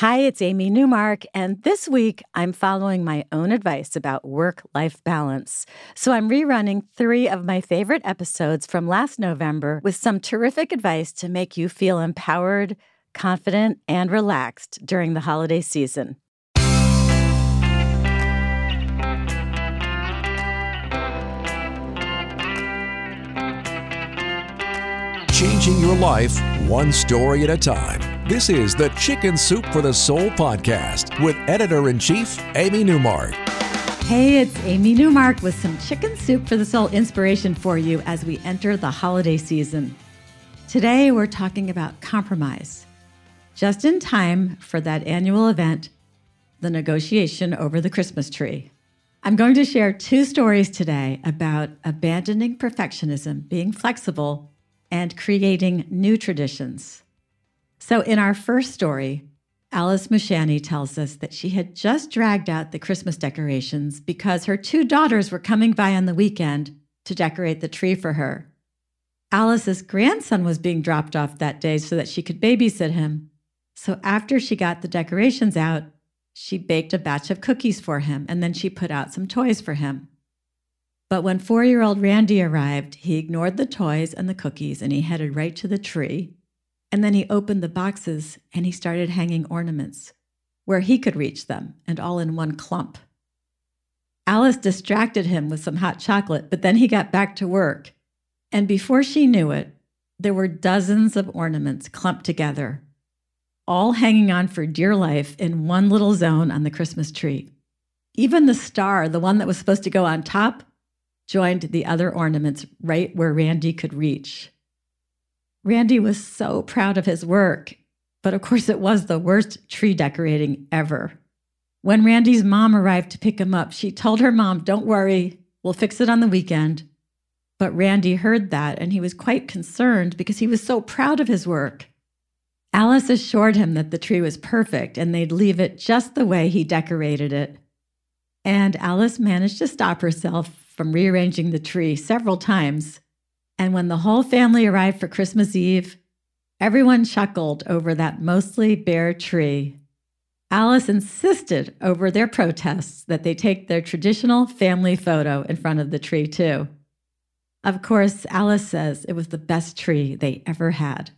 Hi, it's Amy Newmark, and this week I'm following my own advice about work life balance. So I'm rerunning three of my favorite episodes from last November with some terrific advice to make you feel empowered, confident, and relaxed during the holiday season. Changing your life one story at a time. This is the Chicken Soup for the Soul podcast with editor in chief, Amy Newmark. Hey, it's Amy Newmark with some Chicken Soup for the Soul inspiration for you as we enter the holiday season. Today, we're talking about compromise, just in time for that annual event, the negotiation over the Christmas tree. I'm going to share two stories today about abandoning perfectionism, being flexible, and creating new traditions. So, in our first story, Alice Mushani tells us that she had just dragged out the Christmas decorations because her two daughters were coming by on the weekend to decorate the tree for her. Alice's grandson was being dropped off that day so that she could babysit him. So, after she got the decorations out, she baked a batch of cookies for him and then she put out some toys for him. But when four year old Randy arrived, he ignored the toys and the cookies and he headed right to the tree and then he opened the boxes and he started hanging ornaments where he could reach them and all in one clump. Alice distracted him with some hot chocolate, but then he got back to work. And before she knew it, there were dozens of ornaments clumped together, all hanging on for dear life in one little zone on the Christmas tree. Even the star, the one that was supposed to go on top, joined the other ornaments right where Randy could reach. Randy was so proud of his work, but of course, it was the worst tree decorating ever. When Randy's mom arrived to pick him up, she told her mom, Don't worry, we'll fix it on the weekend. But Randy heard that and he was quite concerned because he was so proud of his work. Alice assured him that the tree was perfect and they'd leave it just the way he decorated it. And Alice managed to stop herself from rearranging the tree several times and when the whole family arrived for Christmas Eve, everyone chuckled over that mostly bare tree. Alice insisted over their protests that they take their traditional family photo in front of the tree, too. Of course, Alice says it was the best tree they ever had.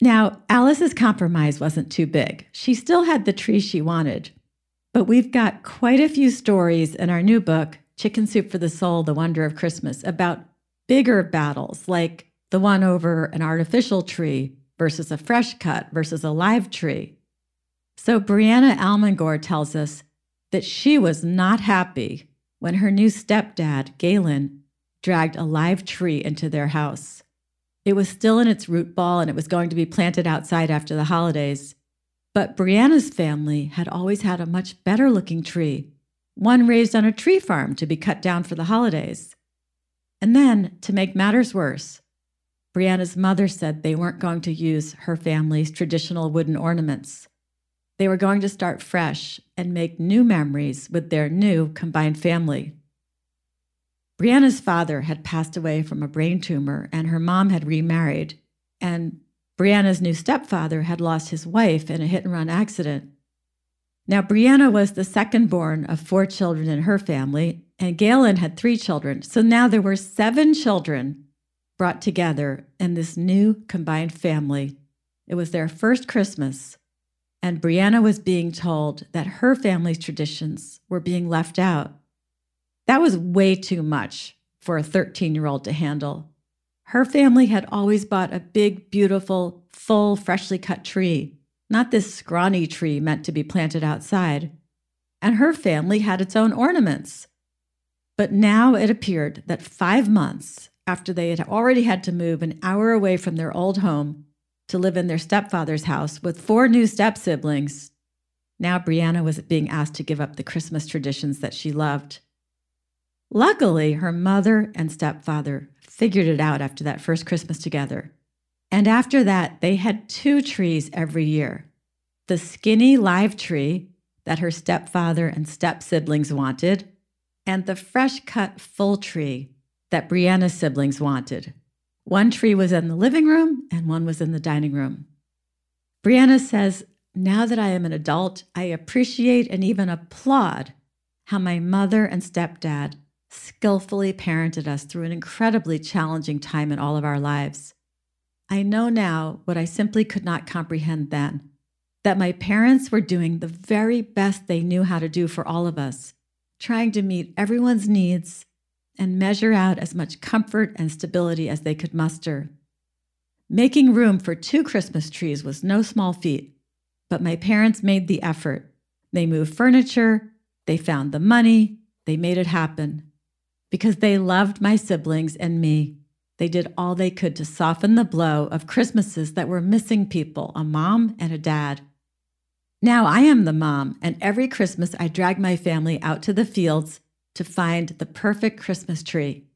Now, Alice's compromise wasn't too big. She still had the tree she wanted, but we've got quite a few stories in our new book, Chicken Soup for the Soul The Wonder of Christmas, about bigger battles like the one over an artificial tree versus a fresh cut versus a live tree. So Brianna Almengor tells us that she was not happy when her new stepdad, Galen, dragged a live tree into their house. It was still in its root ball and it was going to be planted outside after the holidays. But Brianna's family had always had a much better looking tree, one raised on a tree farm to be cut down for the holidays. And then, to make matters worse, Brianna's mother said they weren't going to use her family's traditional wooden ornaments. They were going to start fresh and make new memories with their new combined family. Brianna's father had passed away from a brain tumor, and her mom had remarried, and Brianna's new stepfather had lost his wife in a hit and run accident. Now, Brianna was the second born of four children in her family, and Galen had three children. So now there were seven children brought together in this new combined family. It was their first Christmas, and Brianna was being told that her family's traditions were being left out. That was way too much for a 13 year old to handle. Her family had always bought a big, beautiful, full, freshly cut tree, not this scrawny tree meant to be planted outside. And her family had its own ornaments. But now it appeared that five months after they had already had to move an hour away from their old home to live in their stepfather's house with four new step siblings, now Brianna was being asked to give up the Christmas traditions that she loved. Luckily, her mother and stepfather figured it out after that first Christmas together. And after that, they had two trees every year the skinny live tree that her stepfather and step siblings wanted, and the fresh cut full tree that Brianna's siblings wanted. One tree was in the living room and one was in the dining room. Brianna says, Now that I am an adult, I appreciate and even applaud how my mother and stepdad skillfully parented us through an incredibly challenging time in all of our lives. I know now what I simply could not comprehend then that my parents were doing the very best they knew how to do for all of us, trying to meet everyone's needs and measure out as much comfort and stability as they could muster. Making room for two Christmas trees was no small feat, but my parents made the effort. They moved furniture, they found the money, they made it happen. Because they loved my siblings and me, they did all they could to soften the blow of Christmases that were missing people a mom and a dad. Now I am the mom, and every Christmas I drag my family out to the fields to find the perfect Christmas tree.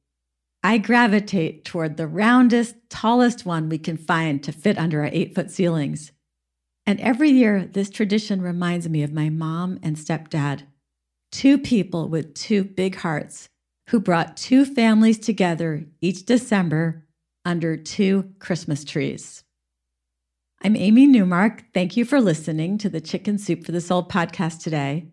I gravitate toward the roundest, tallest one we can find to fit under our eight foot ceilings. And every year, this tradition reminds me of my mom and stepdad, two people with two big hearts who brought two families together each December under two Christmas trees. I'm Amy Newmark. Thank you for listening to the Chicken Soup for the Soul podcast today.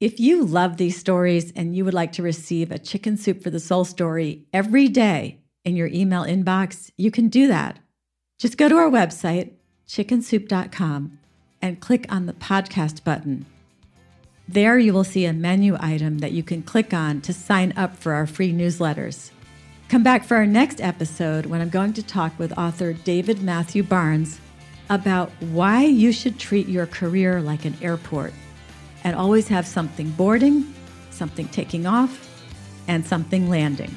If you love these stories and you would like to receive a Chicken Soup for the Soul story every day in your email inbox, you can do that. Just go to our website, chickensoup.com, and click on the podcast button. There you will see a menu item that you can click on to sign up for our free newsletters. Come back for our next episode when I'm going to talk with author David Matthew Barnes about why you should treat your career like an airport and always have something boarding, something taking off, and something landing.